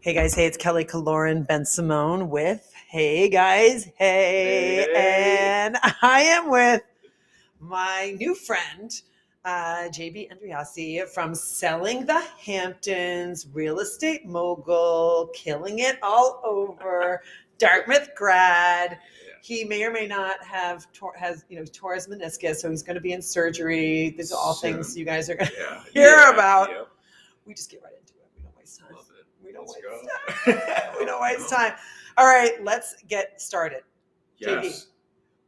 Hey guys, hey, it's Kelly Killoren Bensimon with Hey guys, hey, Hey. and I am with my new friend, uh, JB Andreassi from Selling the Hamptons, real estate mogul, killing it all over, Dartmouth grad. He may or may not have tor- has you know torn his meniscus, so he's going to be in surgery. These are all Soon. things you guys are going to Yeah. Hear yeah, about. We just get right into it. We don't waste time. Love it. We don't Let's waste go. time. we don't waste time. All right, let's get started. Yes.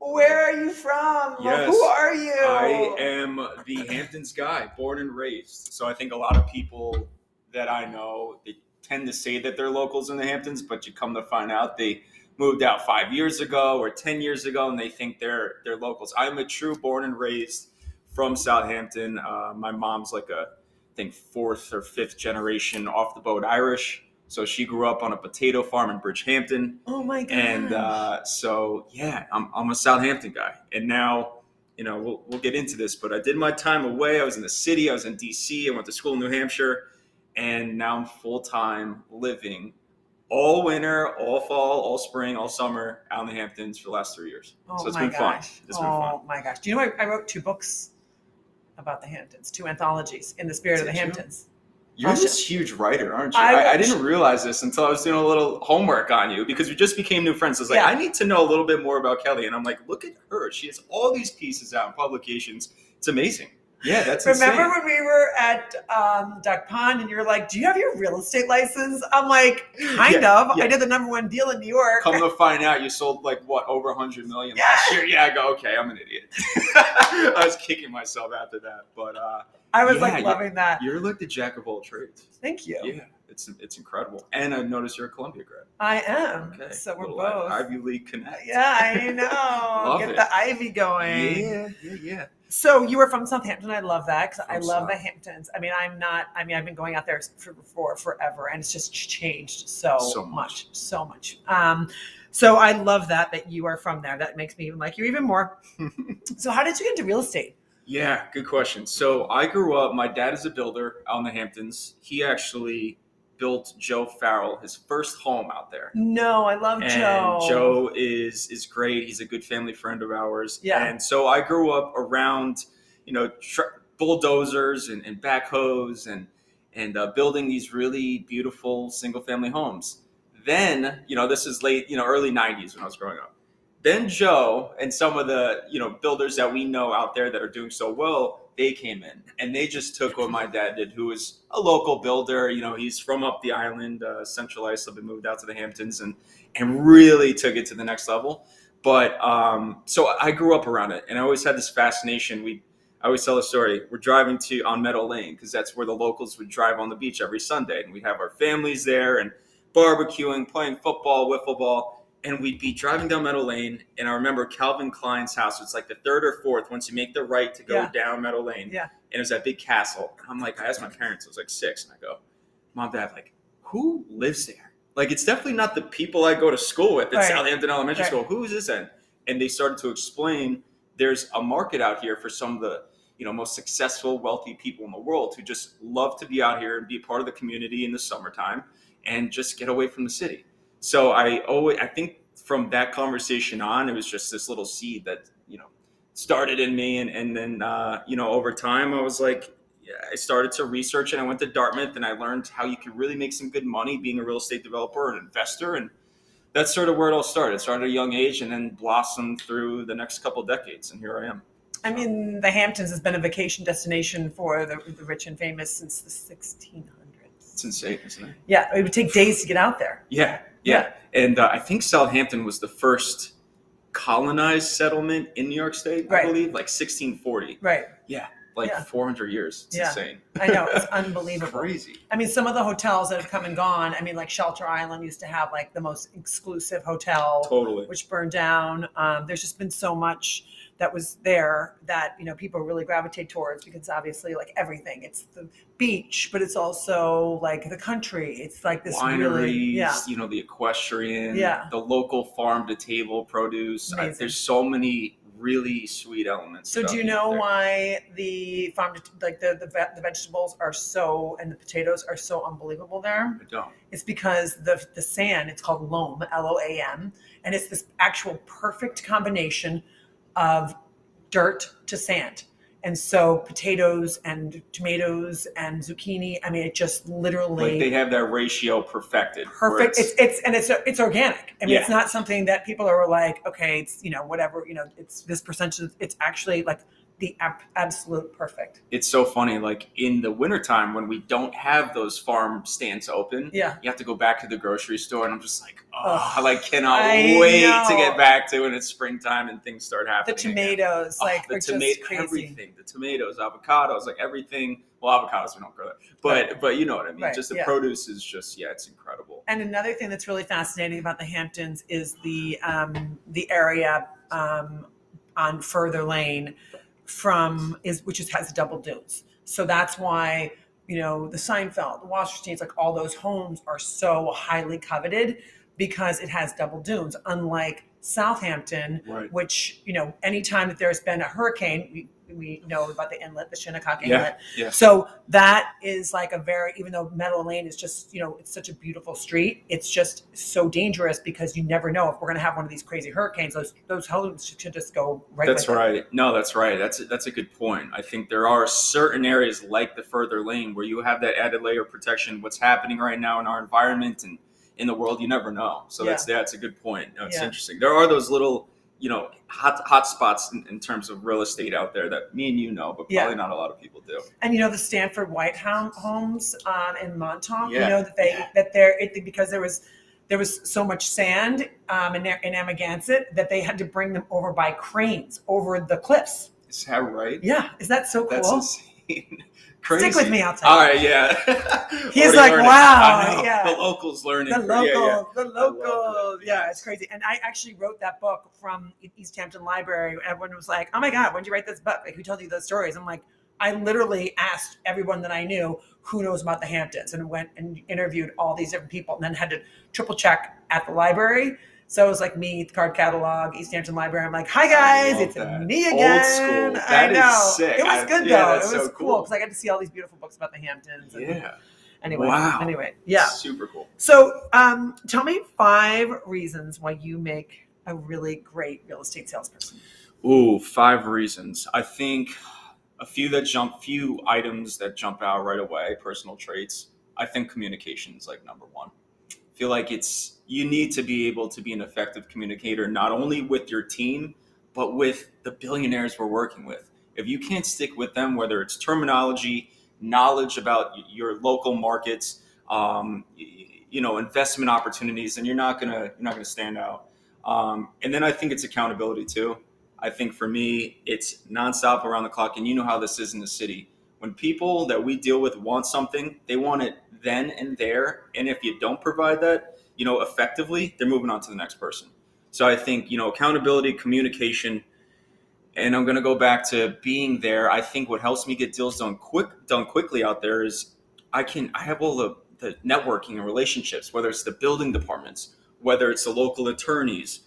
Where are you from? Yes. Who are you? I am the Hamptons guy, born and raised. So I think a lot of people that I know they tend to say that they're locals in the Hamptons, but you come to find out they moved out five years ago or ten years ago, and they think they're they're locals. I'm a true born and raised from Southampton. Uh, my mom's like a I think fourth or fifth generation off the boat Irish. So she grew up on a potato farm in Bridgehampton. Oh my god. and uh, so yeah I'm, I'm a southampton guy and now you know we'll, we'll get into this but i did my time away i was in the city i was in dc i went to school in new hampshire and now i'm full-time living all winter all fall all spring all summer out in the hamptons for the last three years oh so it's my been fun gosh. it's been oh fun my gosh. Do you know I, I wrote two books about the Hamptons, two anthologies in the spirit of the? Hamptons. You're this huge writer aren't you I I, I, didn't realize this until i was doing a little homework on you because we just became new friends i was like Yeah. i need to know a little bit more about kelly and i'm like look at her she has all these pieces out in publications it's amazing yeah that's Remember insane. when we were at um, Duck Pond and you're like, "Do you have your real estate license?" I'm like, "Kind Yeah, of. yeah. I did the number one deal in New York." Come to find out, you sold like what over 100 million Yeah. last year. Yeah, I go, okay, I'm an idiot. I was kicking myself after that, but uh, I was Yeah, like loving that. you're like the jack of all trades. Thank you. Yeah, it's it's incredible. And I noticed you're a Columbia grad. I am. Okay, So we're both. Ivy League connect. Yeah, I know. Get it. the ivy going. yeah, yeah, yeah. So you were from Southampton. I love that because I love the Hamptons. I mean, I'm not. I mean, I've been going out there for, for forever, and it's just changed so, So much. much. so much. Um, so I love that that you are from there. That makes me even like you even more. so how did you get into real estate? Yeah, good question. So I grew up. My dad is a builder out in the Hamptons. He actually built Joe Farrell his first home out there. No, I love and Joe. Joe is is great. He's a good family friend of ours. Yeah. And so I grew up around, you know, tr- bulldozers and, and backhoes and and uh, building these really beautiful single family homes. Then, you know, this is late, you know, early '90s when I was growing up. Then Joe and some of the you know builders that we know out there that are doing so well, they came in and they just took what my dad did, who was a local builder. You know, he's from up the island, uh, Central Islip, and moved out to the Hamptons, and and really took it to the next level. But um, so I grew up around it, and I always had this fascination. We, I always tell a story. We're driving to on Meadow Lane because that's where the locals would drive on the beach every Sunday, and we'd have our families there and barbecuing, playing football, wiffle ball, and we'd be driving down Meadow Lane. And I remember Calvin Klein's house. It's like the third or fourth once you make the right to go Yeah. down Meadow Lane. Yeah. And it was that big castle. And I'm like, I asked my parents. I was like six, and I go, Mom, Dad, like, who lives there? Like, it's definitely not the people I go to school with at Right. Southampton Elementary Right. School. Who is this in? And they started to explain there's a market out here for some of the you know most successful, wealthy people in the world who just love to be out here and be part of the community in the summertime and just get away from the city. So I always I think from that conversation on, it was just this little seed that you know started in me, and and then uh, you know over time I was like. I started to research and I went to Dartmouth and I learned how you can really make some good money being a real estate developer and investor. And that's sort of where it all started. It started at a young age and then blossomed through the next couple decades. And here I am. I mean, the Hamptons has been a vacation destination for the, the rich and famous since the 1600s. It's insane, isn't it? Yeah, it would take days to get out there. Yeah, yeah. And uh, I think Southampton was the first colonized settlement in New York State, I Right. believe, like 1640. Right. Yeah, like Yeah. 400 years. It's Yeah. insane. I know. It's unbelievable. Crazy. I mean, some of the hotels that have come and gone. I mean, like Shelter Island used to have like the most exclusive hotel, Totally. which burned down. Um, there's just been so much that was there that you know people really gravitate towards because obviously, like everything, it's the beach, but it's also like the country. It's like this Wineries, really, yeah, you know, the equestrian, Yeah. the local farm to table produce. I- there's so many really sweet elements. So do you know why the farm to, like the the, the vegetables are so and the potatoes are so unbelievable there? I don't. It's because the the sand it's called loam L O A M and it's this actual perfect combination of dirt to sand. And so potatoes and tomatoes and zucchini, I mean it just literally Like they have that ratio perfected. perfect. It's it's and it's it's organic. I mean, Yeah. it's not something that people are like, okay, it's you know whatever, you know, it's this percentage. It's actually like the ab- absolute perfect. it's so funny. Like in the wintertime when we don't have those farm stands open, Yeah, you have to go back to the grocery store, and I'm just like, oh, I like cannot I wait know. to get back to when it's springtime and things start the happening. again. tomatoes Oh, like the are tomato, just crazy. everything, the tomatoes, avocados, like everything. Well, avocados we don't grow that, but but you know what I mean. Right, Just the yeah. produce is just yeah, it's incredible. And another thing that's really fascinating about the Hamptons is the um, the area um, on Further Lane from is which is has double dunes. So that's why you know the Seinfeld, the Wassersteins, like all those homes are so highly coveted because it has double dunes. Unlike Southampton, Right. which you know anytime that there's been a hurricane, we, we know about the inlet, the Shinnecock Inlet. yeah. yeah. So that is like a very, even though Meadow Lane is just, you know, it's such a beautiful street. It's just so dangerous because you never know if we're going to have one of these crazy hurricanes. Those those homes should just go right. That's right. No, that's right. That's that's a good point. I think there are certain areas like the further lane where you have that added layer of protection. What's happening right now in our environment and in the world, you never know. So that's that's a good point. No, it's Yeah. interesting. There are those little, you know, hot hot spots in, in terms of real estate out there that me and you know, but Yeah. probably not a lot of people do. And you know the Stanford White homes um, in Montauk. Yeah. You know that they Yeah. that they're it, because there was there was so much sand um, in, in Amagansett that they had to bring them over by cranes over the cliffs. Is that right? Yeah, is that so cool? That's insane. Crazy. Stick with me, I'll tell All you. right, yeah. He's like, learning. wow, yeah. The locals learning. the Yeah, local, yeah. the love local, that. yeah, it's crazy. And I actually wrote that book from East Hampton Library. Everyone was like, "Oh my god, when did you write this book? Like, who told you those stories?" I'm like, I literally asked everyone that I knew who knows about the Hamptons, and went and interviewed all these different people, and then had to triple check at the library. So it was like me, the card catalog, East Hampton Library. I'm like, "Hi guys, it's that. me Old again." school. I That is know sick. it was I- good yeah, though. It was so cool cool. because I got to see all these beautiful books about the Hamptons. and- Yeah. Anyway. Wow. Anyway. Yeah. Super cool. So, um, tell me five reasons why you make a really great real estate salesperson. Ooh, five reasons. I think a few that jump, few items that jump out right away, personal traits. I think communication is like number one. I feel like it's you need to be able to be an effective communicator, not only with your team, but with the billionaires we're working with. If you can't stick with them, whether it's terminology, knowledge about your local markets, um, you know, investment opportunities, then you're not gonna you're not gonna stand out. Um, and then I think it's accountability too. I think for me, it's nonstop around the clock. And you know how this is in the city. When people that we deal with want something, they want it then and there. And if you don't provide that, you know, effectively, they're moving on to the next person. So I think, you know, accountability, communication, and I'm going to go back to being there. I think what helps me get deals done quick, done quickly out there is I can, I have all the, the networking and relationships, whether it's the building departments, whether it's the local attorneys,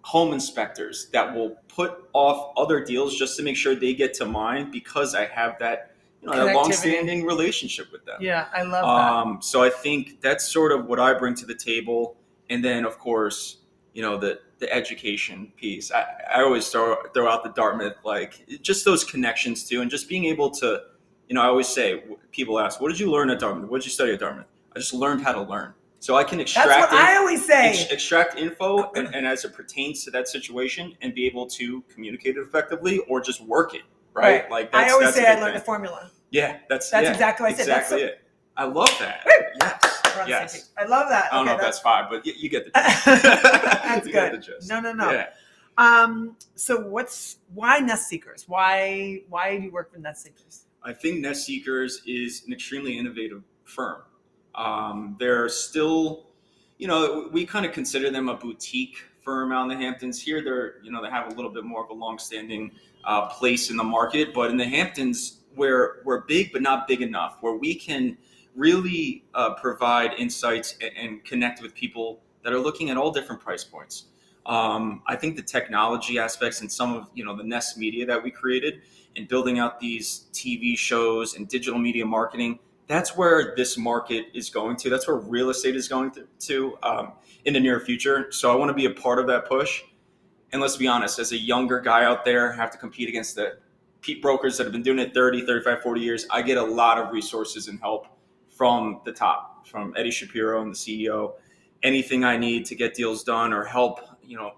home inspectors that will put off other deals just to make sure they get to mine because I have that, that Connectivity. long-standing relationship with them. Yeah, I love Um, so I think that's sort of what I bring to the table, and then of course, you know, the the education piece. I, I always throw throw out the Dartmouth, like just those connections too, and just being able to, you know, I always say people ask, "What did you learn at Dartmouth? What did you study at Dartmouth?" I just learned how to learn, so I can extract. That's what in- I always say. ex- extract info and, and as it pertains to that situation and be able to communicate it effectively or just work it right, Right. like that's, I always say I learned thing. the formula. Yeah that's That's yeah, exactly what I said. That's exactly so- it i love that yes We're on the yes. I love that. i don't okay, know if that's five but you, you get the that's, gist. that's You good. No, no, no. yeah Um, so what's why Nest Seekers? Why why do you work with Nest Seekers? I think Nest Seekers is an extremely innovative firm. Um, they're still, you know, we kind of consider them a boutique firm out in the Hamptons. Here, they're, you know, they have a little bit more of a long-standing uh, place in the market. But in the Hamptons, we're we're big, but not big enough, where we can really uh, provide insights and, and connect with people that are looking at all different price points. Um, I think the technology aspects and some of you know the Nest Media that we created and building out these TV shows and digital media marketing. That's where this market is going to. That's where real estate is going to, to um, in the near future. So I want to be a part of that push. And let's be honest, as a younger guy out there, I have to compete against the Pete brokers that have been doing it 30, 35, 40 years. I get a lot of resources and help from the top, from Eddie Shapiro and the CEO. Anything I need to get deals done or help, you know,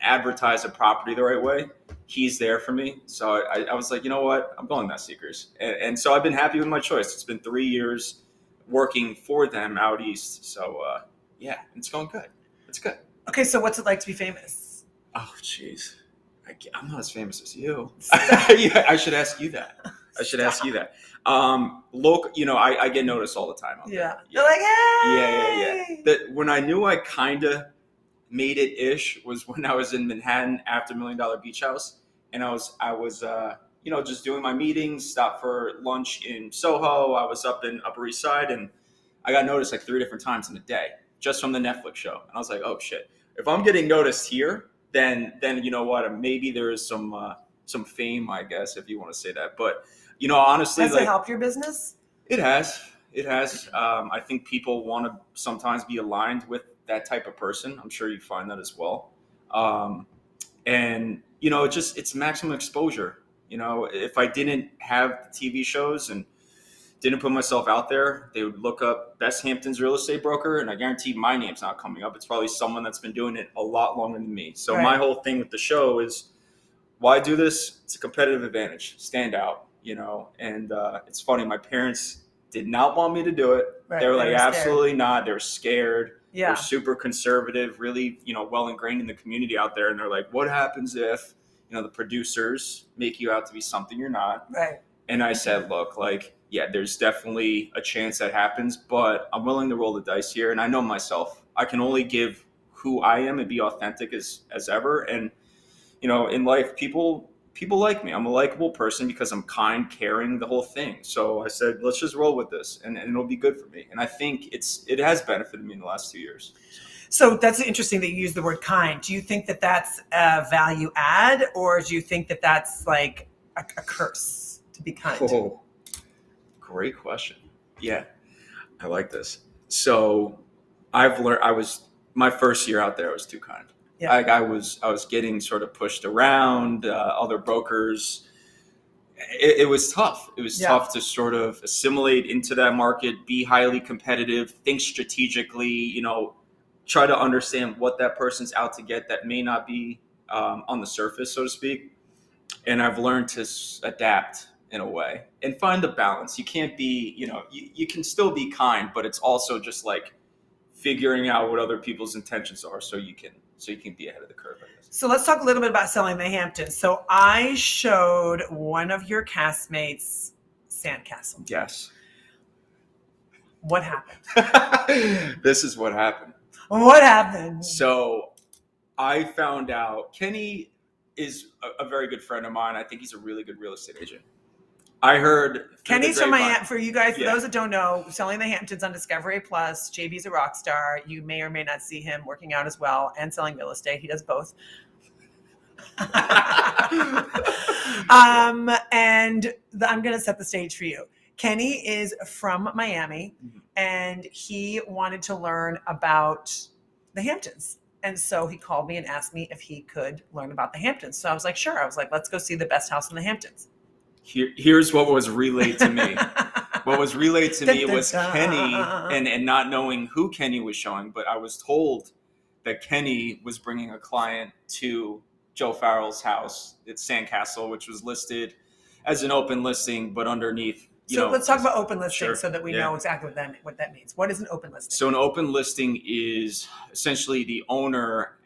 advertise a property the right way, he's there for me. So I, I was like, you know what, I'm going Nest Seekers, and, and, so I've been happy with my choice. It's been three years working for them out east. So uh, yeah, it's going good. It's good. Okay, so what's it like to be famous? Oh, jeez. I'm not as famous as you. yeah, I should ask you that. I should ask you that. Um, local, you know, I, I get noticed all the time. Yeah. You're like, hey. Yeah, yeah, yeah. That when I knew I kind of made it ish was when I was in Manhattan after Million Dollar Beach House, and I was I was uh, you know just doing my meetings, stopped for lunch in Soho. I was up in Upper East Side, and I got noticed like three different times in a day just from the Netflix show, and I was like, oh shit, if I'm getting noticed here, then then you know what, maybe there is some uh, some fame, I guess, if you want to say that, but you know, honestly, has like, it helped your business? It has. It has. Um, I think people want to sometimes be aligned with that type of person. I'm sure you find that as well. Um, and you know, it just it's maximum exposure. You know, if I didn't have the TV shows and didn't put myself out there, they would look up Best Hamptons real estate broker, and I guarantee my name's not coming up. It's probably someone that's been doing it a lot longer than me. So right. my whole thing with the show is why do this? It's a competitive advantage. Stand out, you know. And uh, it's funny, my parents did not want me to do it. Right. They were like, absolutely not. They were scared yeah. they're super conservative, really, you know, well ingrained in the community out there. And they're like, what happens if, you know, the producers make you out to be something you're not? Right. And I said, look, like, yeah, there's definitely a chance that happens, but I'm willing to roll the dice here. And I know myself, I can only give who I am and be authentic as, as ever. And, you know, in life, people people like me. I'm a likable person because I'm kind, caring, the whole thing. So I said, let's just roll with this, and, and, it'll be good for me. And I think it's it has benefited me in the last two years. So that's interesting that you use the word kind. Do you think that that's a value add, or do you think that that's like a, a curse to be kind? Oh, great question. Yeah, I like this. So I've learned. I was my first year out there. I was too kind. Yeah. I, I, was I was getting sort of pushed around. Uh, other brokers. It, it, was tough. It was yeah. tough to sort of assimilate into that market, be highly competitive, think strategically. You know, try to understand what that person's out to get that may not be um, on the surface, so to speak. And I've learned to adapt in a way and find the balance. You can't be, you know, you, you can still be kind, but it's also just like figuring out what other people's intentions are so you can so you can be ahead of the curve. So let's talk a little bit about selling the Hamptons. So I showed one of your castmates Sandcastle. Yes. What happened? this is what happened. What happened? So I found out Kenny is a, a very good friend of mine. I think he's a really good real estate agent. I heard Kenny's from my aunt. For you guys, for yeah. those that don't know, selling the Hamptons on Discovery Plus. JB's a rock star. You may or may not see him working out as well and selling real estate. He does both. um, and the, I'm going to set the stage for you. Kenny is from Miami, mm-hmm. and he wanted to learn about the Hamptons. And so he called me and asked me if he could learn about the Hamptons. So I was like, sure. I was like, let's go see the best house in the Hamptons here, here's what was relayed to me. what was relayed to me was Kenny, and and not knowing who Kenny was showing, but I was told that Kenny was bringing a client to Joe Farrell's house at Sandcastle, which was listed as an open listing, but underneath. so know, let's talk about open listing sure, so that we yeah. know exactly what that what that means. What is an open listing? So an open listing is essentially the owner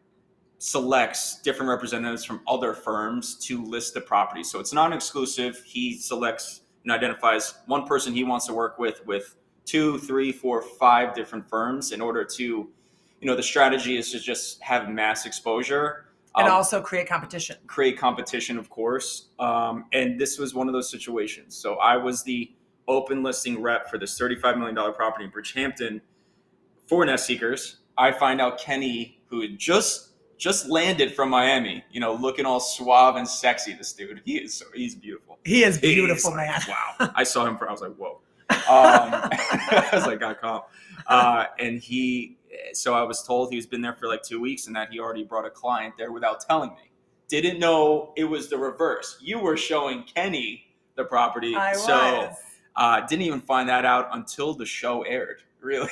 selects different representatives from other firms to list the property. So it's non-exclusive. He selects and identifies one person he wants to work with with two, three, four, five different firms in order to, you know, the strategy is to just have mass exposure. And um, also create competition. Create competition, of course. Um, and this was one of those situations. So I was the open listing rep for this $35 million property in Bridgehampton for Nest Seekers. I find out Kenny, who had just just landed from Miami. You know, looking all suave and sexy. This dude, he is so he's beautiful. He is He's beautiful, like, man. Wow, I saw him. For, I was like, whoa. Um, I was like, got calm. Uh, and he, so I was told he's been there for like two weeks and that he already brought a client there without telling me. Didn't know it was the reverse. You were showing Kenny the property, I so was. uh, didn't even find that out until the show aired. Really?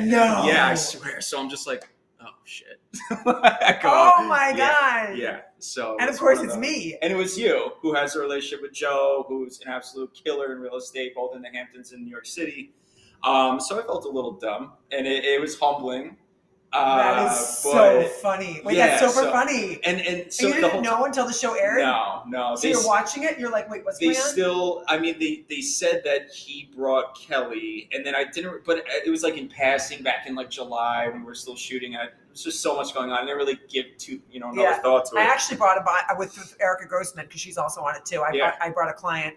No. Yeah, I swear. So I'm just like, oh shit. I go, Oh my yeah, god. Yeah. So And of course one it's those. me. And it was you who has a relationship with Joe, who's an absolute killer in real estate, both in the Hamptons and New York City. Um, so I felt a little dumb, and it, it was humbling. Uh, that is so funny. Wait, yeah, that's super so- funny. And and so and you didn't know until the show aired? no, no. So you're s- watching it, you're like, wait, what's they going on? still i mean they they said that he brought kelly and then i didn't but it was like in passing back in like july when we were still shooting it was just so much going on i didn't really give too you know another Yeah. thought to it I actually brought a buy with, with Erica Grossman because she's also on it too. I, Yeah. brought, I brought a client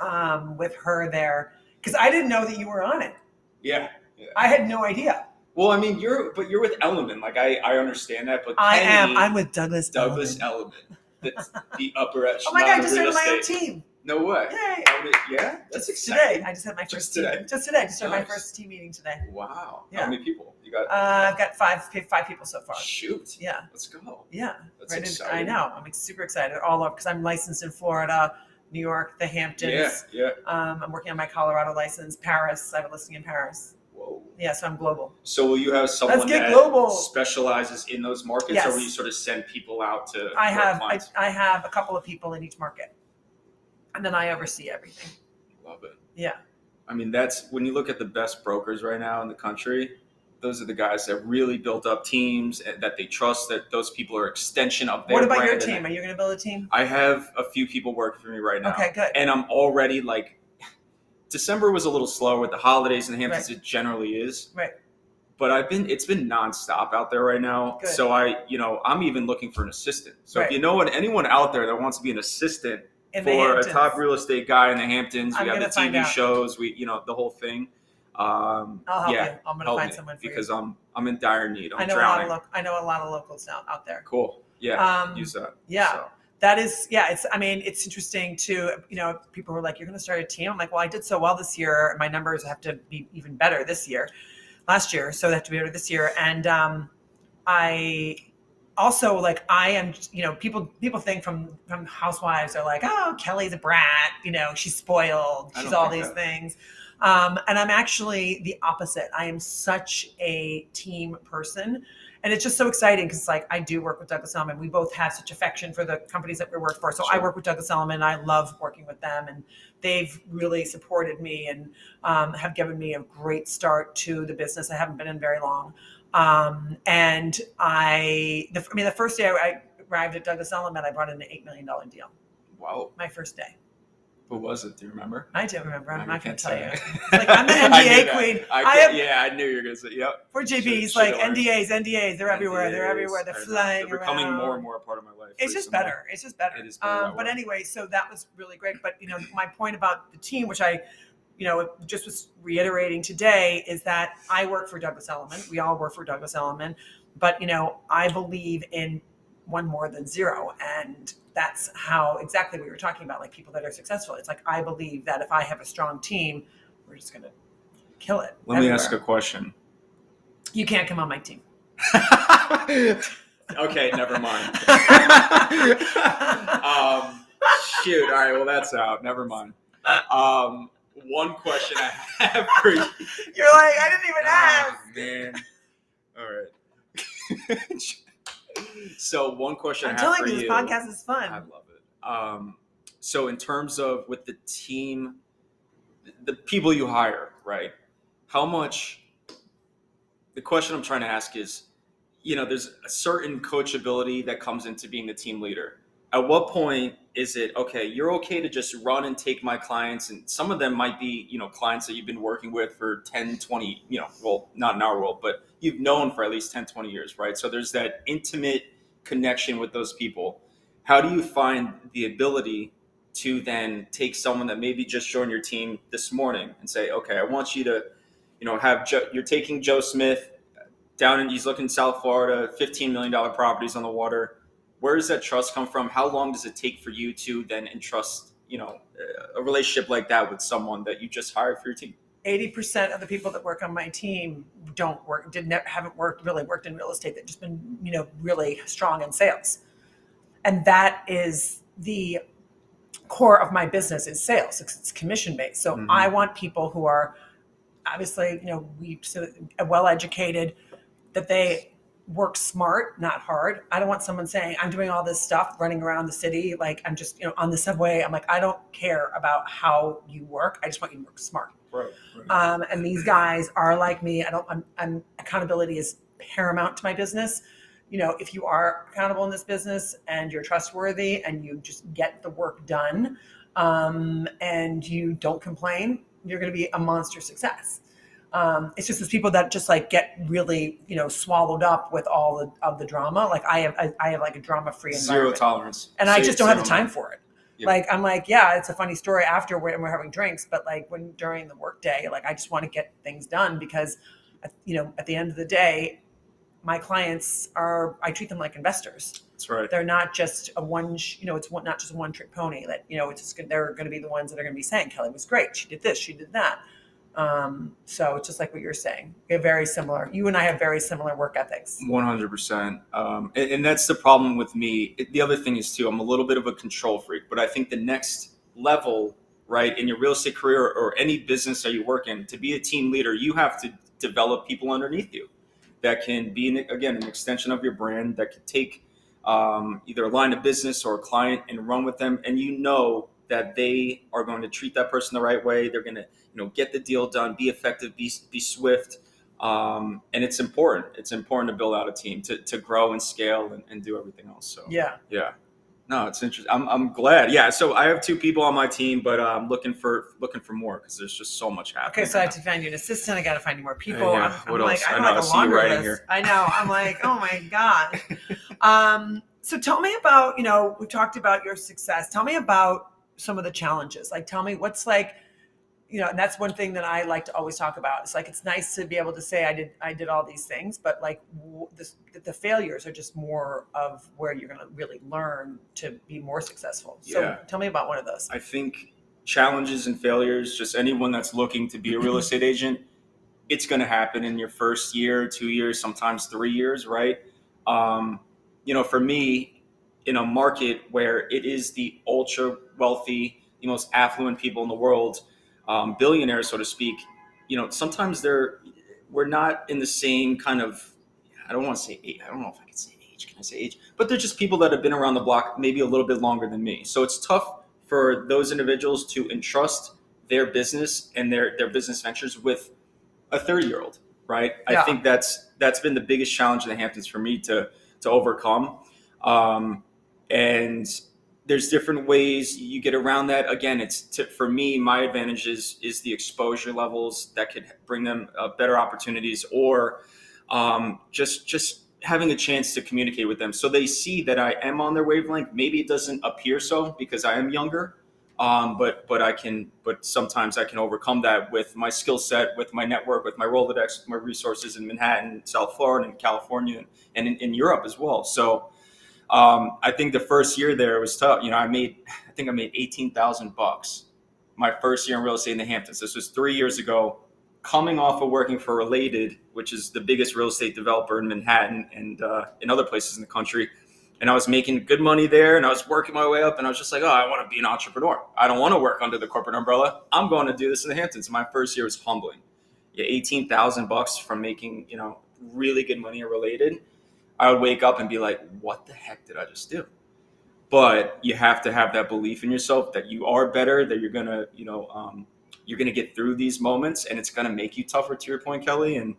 um, with her there because I didn't know that you were on it. yeah I had no idea. Well i mean you're but you're with Elliman like i i understand that but I am. I'm with Douglas. douglas Elliman. element that's the upper echelon Oh my god! I just started my own team. no way Yay! Yeah that's Just exciting today. I just had my first Just team. today? Just today. I just started Nice. my first team meeting today. wow Yeah. how many people you got Uh, I've got five five people so far. shoot Yeah, let's go yeah. that's Right in- I know. I'm super excited. All over because I'm licensed in Florida, New York, the Hamptons. yeah yeah Um, I'm working on my Colorado license. Paris. I have a listing in Paris. So I'm global. So will you have someone that global. specializes in those markets, Yes. or will you sort of send people out to? I have I. I have a couple of people in each market, and then I oversee everything. love it. Yeah. I mean, that's when you look at the best brokers right now in the country. Those are the guys that really built up teams eh, that they trust. That those people are extension of their. What about your team? Are you going to build a team? I have a few people working for me right now, Okay, good. and I'm already like. December was a little slower with the holidays in the Hamptons. It generally is. Right. But I've been it's been nonstop out there right now. Good. So I, you know, I'm even looking for an assistant. So Right. if you know anyone out there that wants to be an assistant In for a top real estate guy in the Hamptons, we have the TV shows, we you know, the whole thing. Um I'll help yeah, you. I'm going to help find someone for because you. I'm I'm in dire need. I'm I know drowning. a lot of lo- I know a lot of locals now out there. cool. Yeah. Um, use that. yeah. So, that is yeah it's i mean it's interesting to you know people who are like you're going to start a team. I'm like well i did so well this year my numbers have to be even better this year last year so they have to be better this year. And um i also like i am you know people people think from from housewives are like oh kelly's a brat you know she's spoiled she's all these things. Um, and i'm actually the opposite. I am such a team person and it's just so exciting because like I do work with Douglas Elliman. We both have such affection for the companies that we work for. So I work with Douglas Elliman. I love working with them, and they've really supported me and um, have given me a great start to the business. I haven't been in very long, um, and I, the, I mean, the first day I arrived at Douglas Elliman, I brought in an eight million dollar deal. wow. My first day. Who was it? Do you remember? I don't remember. I'm I not going to tell you. like, I'm the I NDA that. queen. I, I yeah, I knew you were gonna say. Yep. For JB, Should- he's like. NDAs, NDAs. They're everywhere. They're everywhere. They're flying They're becoming around. more and more a part of my life. It's just better. It's just better. It is better um, but way. anyway, so that was really great. But you know, my point about the team, which I, you know, just was reiterating today, is that I work for Douglas Elliman. We all work for Douglas Elliman, but you know, I believe in one more than zero, and that's how exactly we were talking about, like people that are successful. It's like I believe that if I have a strong team, we're just gonna kill it. Let me ask a question. You can't come on my team. okay, never mind. um, shoot. All right. Well, that's out. Never mind. Um, one question I have for you. You're like I didn't even ask. Oh, man. All right. so one question I'm I have telling for you, this you. podcast is fun. I love it. Um, so in terms of with the team, the people you hire, right? How much? The question I'm trying to ask is, you know, there's a certain coachability that comes into being the team leader. At what point is it okay? You're okay to just run and take my clients, and some of them might be, you know, clients that you've been working with for 10, 20, you know, well, not in our world, but you've known for at least 10, 20 years, right? So there's that intimate connection with those people how do you find the ability to then take someone that maybe just joined your team this morning and say okay i want you to you know have you're taking joe smith down in he's looking South Florida, fifteen million dollar properties on the water. Where does that trust come from? How long does it take for you to then entrust, you know, a relationship like that with someone that you just hired for your team? 80% of the people that work on my team don't work didn't haven't worked really worked in real estate they've just been you know really strong in sales. And that is the core of my business is sales it's, it's commission based so Mhm. i want people who are obviously you know we so well educated that they work smart not hard. I don't want someone saying i'm doing all this stuff running around the city like i'm just you know on the subway. I'm like i don't care about how you work i just want you to work smart Right. um, and these guys are like me. I don't. I'm, I'm accountability is paramount to my business. You know, if you are accountable in this business and you're trustworthy and you just get the work done, um, and you don't complain, you're going to be a monster success. Um, it's just those people that just like get really, you know, swallowed up with all the, of the drama. Like I have, I, I have like a drama free Zero tolerance. and I just don't have the time for it. Yeah. Like I'm like, yeah, it's a funny story after when we're having drinks, but like when during the workday, like I just want to get things done because, you know, at the end of the day, my clients are I treat them like investors. That's right. They're not just a one, you know, it's one, not just a one trick pony. That you know, it's just they're going to be the ones that are going to be saying Kelly was great. She did this, she did that. Um, so just like what you're saying. We have very similar. You and I have very similar work ethics. One hundred percent, Um, and that's the problem with me. The other thing is too, I'm a little bit of a control freak, but I think the next level, right, in your real estate career or any business that you work in, to be a team leader, you have to develop people underneath you that can be an, again an extension of your brand that could take um, either a line of business or a client and run with them, and you know that they are going to treat that person the right way. They're going to you know get the deal done, be effective, be be swift um, and it's important. It's important to build out a team to, to grow and scale and, and do everything else. So Yeah. yeah, no, it's interesting. I'm, I'm glad. Yeah, so I have two people on my team, but I'm looking for looking for more because there's just so much happening. Okay, so I have to find you an assistant. I got to find you more people. Yeah, I'm, I'm what like, else? I I know, like I see you writing list. here. I know. I'm like, oh my god. Um, so tell me about, you know, we've talked about your success. Tell me about some of the challenges. Like, tell me what's like, you know, and that's one thing that I like to always talk about. It's like it's nice to be able to say I did I did all these things, but like w- this, the failures are just more of where you're going to really learn to be more successful. So Yeah. tell me about one of those. I think challenges and failures, just anyone that's looking to be a real estate agent, it's going to happen in your first year, two years, sometimes three years, right? Um, you know, for me, in a market where it is the ultra wealthy, the most affluent people in the world, um, billionaires, so to speak, you know, sometimes they're we're not in the same kind of. I don't want to say age. I don't know if I can say age. Can I say age? But they're just people that have been around the block maybe a little bit longer than me. So it's tough for those individuals to entrust their business and their their business ventures with a 30 year old right Yeah. i think that's that's been the biggest challenge in the hamptons for me to to overcome um, and there's different ways you get around that. Again it's to, for me my advantage is is the exposure levels that could bring them uh, better opportunities or um, just just having a chance to communicate with them. So they see that i am on their wavelength. Maybe it doesn't appear so because i am younger um, but but I can but sometimes I can overcome that with my skill set, with my network, with my Rolodex, with my resources in Manhattan, South Florida, and California, and in, in Europe as well. So um, I think the first year there was tough. You know, I made I think I made eighteen thousand bucks my first year in real estate in the Hamptons. This was three years ago. Coming off of working for Related, which is the biggest real estate developer in Manhattan and uh, in other places in the country, and I was making good money there and I was working my way up and I was just like, oh, I want to be an entrepreneur. I don't want to work under the corporate umbrella. I'm going to do this in the Hamptons. My first year was humbling. Yeah, 18,000 bucks from making, you know, really good money and related. I would wake up and be like, what the heck did I just do? But you have to have that belief in yourself that you are better, that you're to, you know, um, you're to get through these moments and it's to make you tougher to your point, Kelly. And,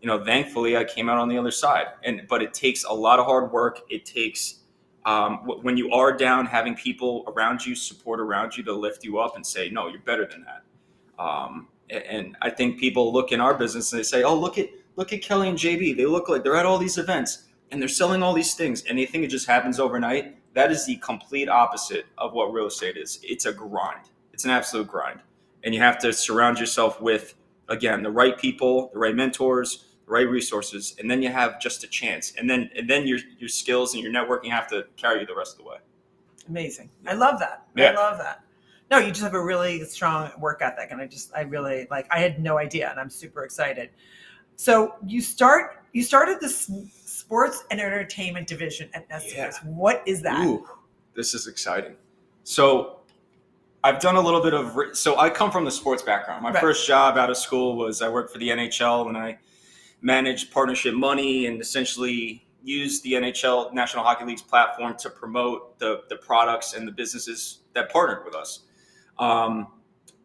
you know, thankfully I came out on the other side. And but it takes a lot of hard work. It takes um, when you are down, having people around you, support around you to lift you up and say, no, you're better than that. Um, and I think people look in our business and they say, oh, look at look at Kelly and JB. They look like they're at all these events and they're selling all these things, and they think it just happens overnight. That is the complete opposite of what real estate is. It's a grind. It's an absolute grind, and you have to surround yourself with again the right people, the right mentors, the right resources, and then you have just a chance. And then and then your your skills and your networking have to carry you the rest of the way. Amazing. I love that. Yeah. I love that. No, you just have a really strong work ethic, and I just, I really like. I had no idea, and I'm super excited. So you start, you started this sports and entertainment division at Nestlé. Yeah. What is that? Ooh, this is exciting. So, I've done a little bit of. re- So, I come from the sports background. My Right. first job out of school was I worked for the NHL and I managed partnership money and essentially used the NHL National Hockey League's platform to promote the the products and the businesses that partnered with us. Um,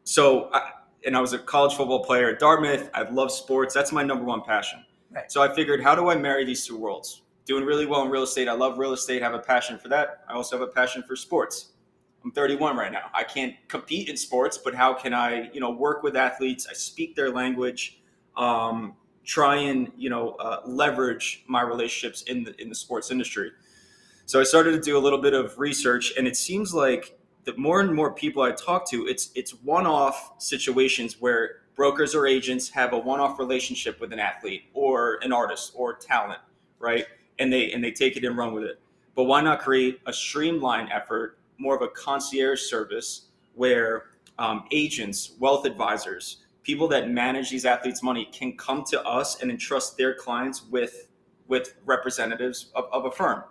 so, I, and I was a college football player at Dartmouth. I love sports. That's my number one passion. Right. So I figured, how do I marry these two worlds? Doing really well in real estate. I love real estate. Have a passion for that. I also have a passion for sports. I'm 31 right now. I can't compete in sports, but how can I, you know, work with athletes? I speak their language. Um, try and you know uh, leverage my relationships in the in the sports industry. So I started to do a little bit of research, and it seems like the more and more people I talk to, it's it's one-off situations where brokers or agents have a one-off relationship with an athlete or an artist or talent, right? And they and they take it and run with it. But why not create a streamlined effort, more of a concierge service, where um, agents, wealth advisors, people that manage these athletes' money can come to us and entrust their clients with with representatives of, of a firm.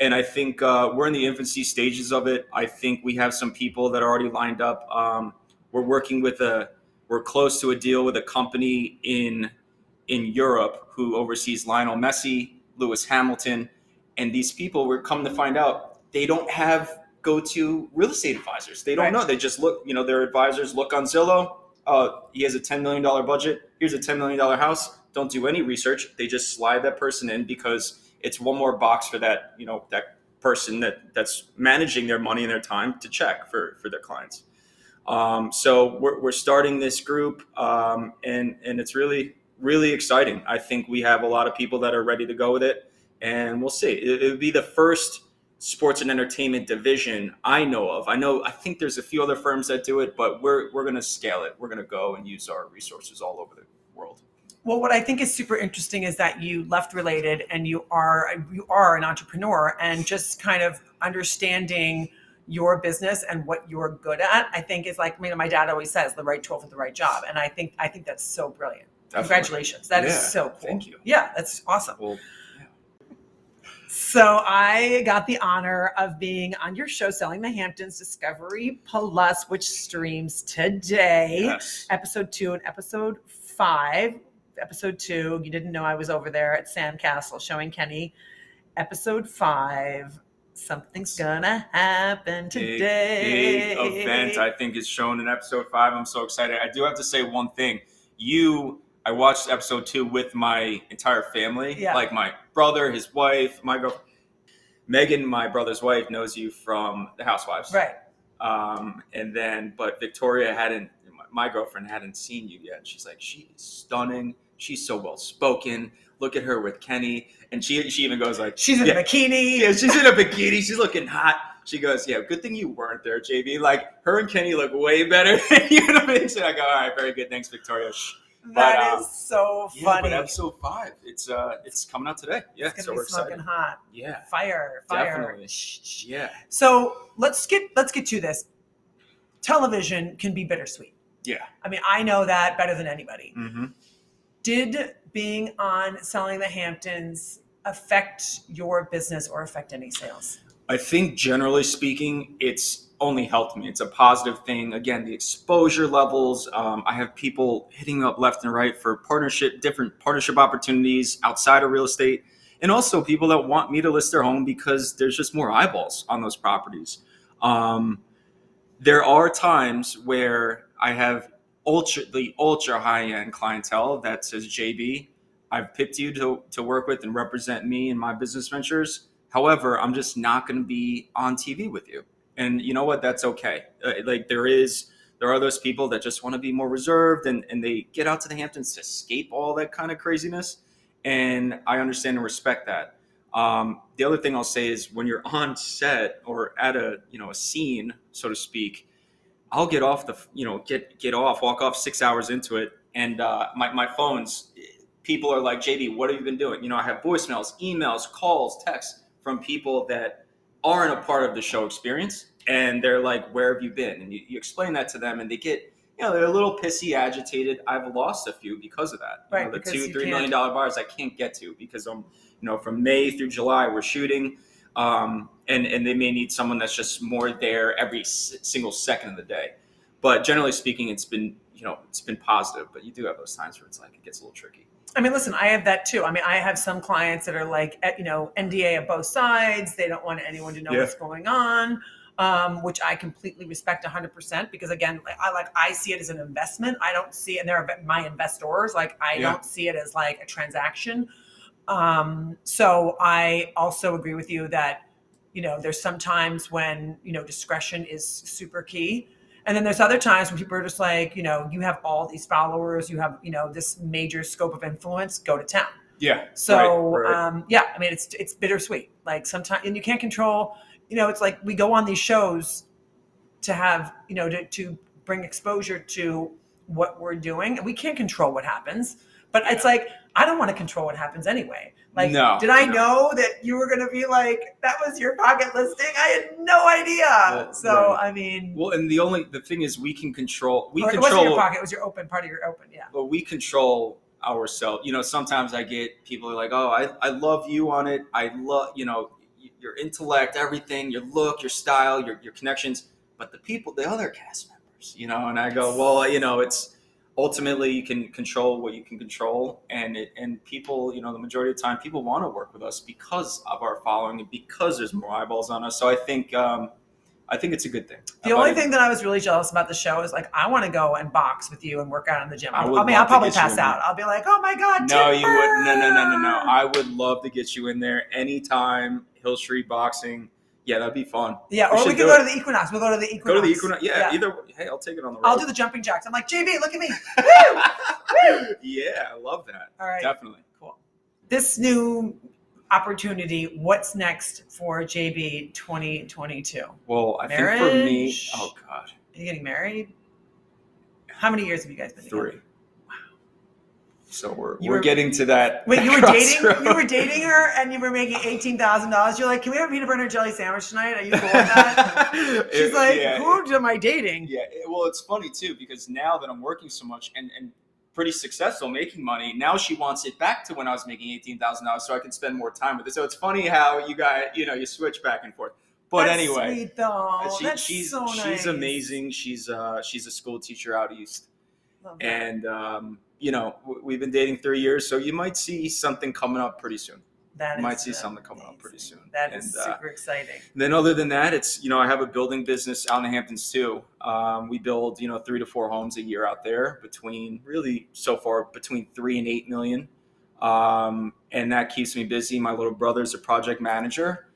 And I think uh, we're in the infancy stages of it. I think we have some people that are already lined up. Um, we're working with a, we're close to a deal with a company in in Europe who oversees Lionel Messi, Lewis Hamilton, and these people. We're coming to find out they don't have go-to real estate advisors. They don't Right. know. They just look. You know, their advisors look on Zillow. Uh, he has a ten million dollar budget. Here's a ten million dollar house. Don't do any research. They just slide that person in because it's one more box for that you know that person that that's managing their money and their time to check for for their clients. Um, so we're, we're starting this group, um, and and it's really really exciting. I think we have a lot of people that are ready to go with it, and we'll see. It, it would be the first sports and entertainment division I know of. I know I think there's a few other firms that do it, but we're we're going to scale it. We're going to go and use our resources all over the world. Well, what I think is super interesting is that you left related and you are you are an entrepreneur and just kind of understanding your business and what you're good at. I think is like you know my dad always says the right tool for the right job, and I think I think that's so brilliant. Congratulations, That is Yeah, so cool. thank you. Yeah, that's awesome. Well, So I got the honor of being on your show, Selling the Hamptons Discovery Plus, which streams today. yes. episode two and episode five. Episode two, you didn't know I was over there at Sandcastle showing Kenny. Episode five, something's gonna happen Big, today. big event I think is shown in episode five. I'm so excited. I do have to say one thing. You, I watched episode two with my entire family, Yeah. like my brother, his wife, my girlfriend. Megan, my brother's wife, knows you from The Housewives, Right. Um, and then, but Victoria hadn't, my girlfriend hadn't seen you yet. She's like, she is stunning. She's so well spoken. Look at her with Kenny, and she she even goes like, She's in Yeah. a bikini. yeah, she's in a bikini. She's looking hot. She goes, yeah, good thing you weren't there, JB. Like her and Kenny look way better than you in a picture. I go, all right, very good. Thanks, Victoria. Shh. That But, is um, so Yeah, but episode five, it's uh, it's coming out today. Yeah, it's so gonna we're be smoking excited. hot. Yeah, Fire, fire. Definitely. yeah, So let's get let's get to this. Television can be bittersweet. yeah. I mean, I know that better than anybody. Mm-hmm. Did being on Selling the Hamptons affect your business or affect any sales? I think generally speaking, it's only helped me. It's a positive thing. Again, the exposure levels. Um, I have people hitting up left and right for partnership, different partnership opportunities outside of real estate, and also people that want me to list their home because there's just more eyeballs on those properties. Um, there are times where I have ultra the ultra high end clientele that says, "JB, I've picked you to to work with and represent me in my business ventures." However, I'm just not going to be on TV with you. And you know what? That's okay. Uh, like there is, there are those people that just want to be more reserved and, and they get out to the Hamptons to escape all that kind of craziness. And I understand and respect that. Um, the other thing I'll say is when you're on set or at a, you know, a scene, so to speak, I'll get off the, you know, get, get off, walk off six hours into it. And uh, my, my phone's people are like, JB, what have you been doing? You know, I have voicemails, emails, calls, texts from people that aren't a part of the show experience. And they're like, where have you been? And you, you explain that to them and they get, you know, they're a little pissy, agitated. I've lost a few because of that. You Right, know, the two, you three million dollar bars I can't get to because I'm, you know, from May through July, we're shooting. Um, and, and they may need someone that's just more there every s- single second of the day. But generally speaking, it's been, you know, it's been positive, but you do have those times where it's like, it gets a little tricky. I mean, listen, I have that too. I mean, I have some clients that are like, eh, you know, NDA of both sides. They don't want anyone to know Yeah. what's going on, um, which I completely respect 100% because, again, like, I like I see it as an investment. I don't see, and they're my investors. Like, I Yeah. don't see it as like a transaction. Um, so I also agree with you that, you know, there's sometimes when you know discretion is super key. And then there's other times when people are just like, you know, you have all these followers, you have, you know, this major scope of influence, go to town. Yeah. So, right, right. Um, yeah, I mean, it's it's bittersweet. Like sometimes, and you can't control. You know, it's like we go on these shows to have, you know, to to bring exposure to what we're doing, and we can't control what happens. But it's like I don't want to control what happens anyway. Like, No, did I no. know that you were going to be like that was your pocket listing? I had no idea. Well, so right. I mean, well, and the only the thing is, we can control. We or it wasn't your pocket; it was your open part of your open. Yeah. But we control ourselves. You know, sometimes I get people are like, "Oh, I, I love you on it. I love you know your intellect, everything, your look, your style, your your connections." But the people, the other cast members, you know, and I go, "Well, you know, it's." Ultimately, you can control what you can control, and it, and people, you know, the majority of the time, people want to work with us because of our following and because there's more eyeballs on us. So I think, um, I think it's a good thing. The only thing that I was really jealous about the show is like I want to go and box with you and work out in the gym. I I, mean, I'll probably pass out. I'll be like, oh my god, No, you Timber!" would. No, no, no, no, no. I would love to get you in there anytime. Hill Street Boxing. Yeah, that'd be fun. yeah, we or we could go it. to the Equinox. We'll go to the Equinox. Go to the Equinox. Yeah, either. way. Hey, I'll take it on the road. I'll do the jumping jacks. I'm like, JB, look at me. Woo! yeah, I love that. All right, Definitely. cool. This new opportunity. What's next for JB 2022? Well, I think for me, oh god, are you getting married? How many years have you guys been together? So we're You we're were- getting to that. Wait, that you were dating? crossroad. You were dating her, and you were making eighteen thousand dollars. You're like, "Can we have a peanut butter and jelly sandwich tonight? Are you cool with that?" She's It- like, yeah, "Who am I dating?" Yeah, it- well, it's funny too because now that I'm working so much and, and pretty successful making money, now she wants it back to when I was making eighteen thousand dollars, so I can spend more time with it. So it's funny how you got you know you switch back and forth. But That's anyway, sweet though. she, That's she's so nice. she's amazing. She's uh she's a school teacher out east, and um, you know we've been dating three years, so you might see something coming up pretty soon. That you might is see something coming up pretty soon. That is And, uh, super exciting. then other than that, it's you know I have a building business out in the Hamptons too. Um, we build you know three to four homes a year out there between really so far between three and eight million, um, and that keeps me busy. My little brother's a project manager,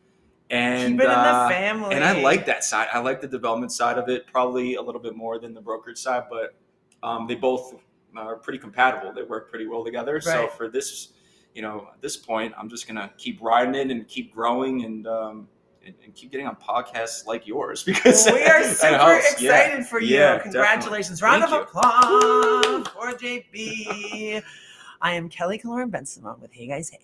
and Keep it in uh, the family. and I like that side. I like the development side of it probably a little bit more than the brokerage side, but um, they both are pretty compatible. They work pretty well together. So for this, you know, at this point, I'm just gonna keep riding it and keep growing and um, and, and keep getting on podcasts like yours because Well, we are super helps. Yeah. excited for you. Yeah, Congratulations. definitely. Round of you. applause for JB. I am Kelly Killoren Bensimon with Hey Guys Hey.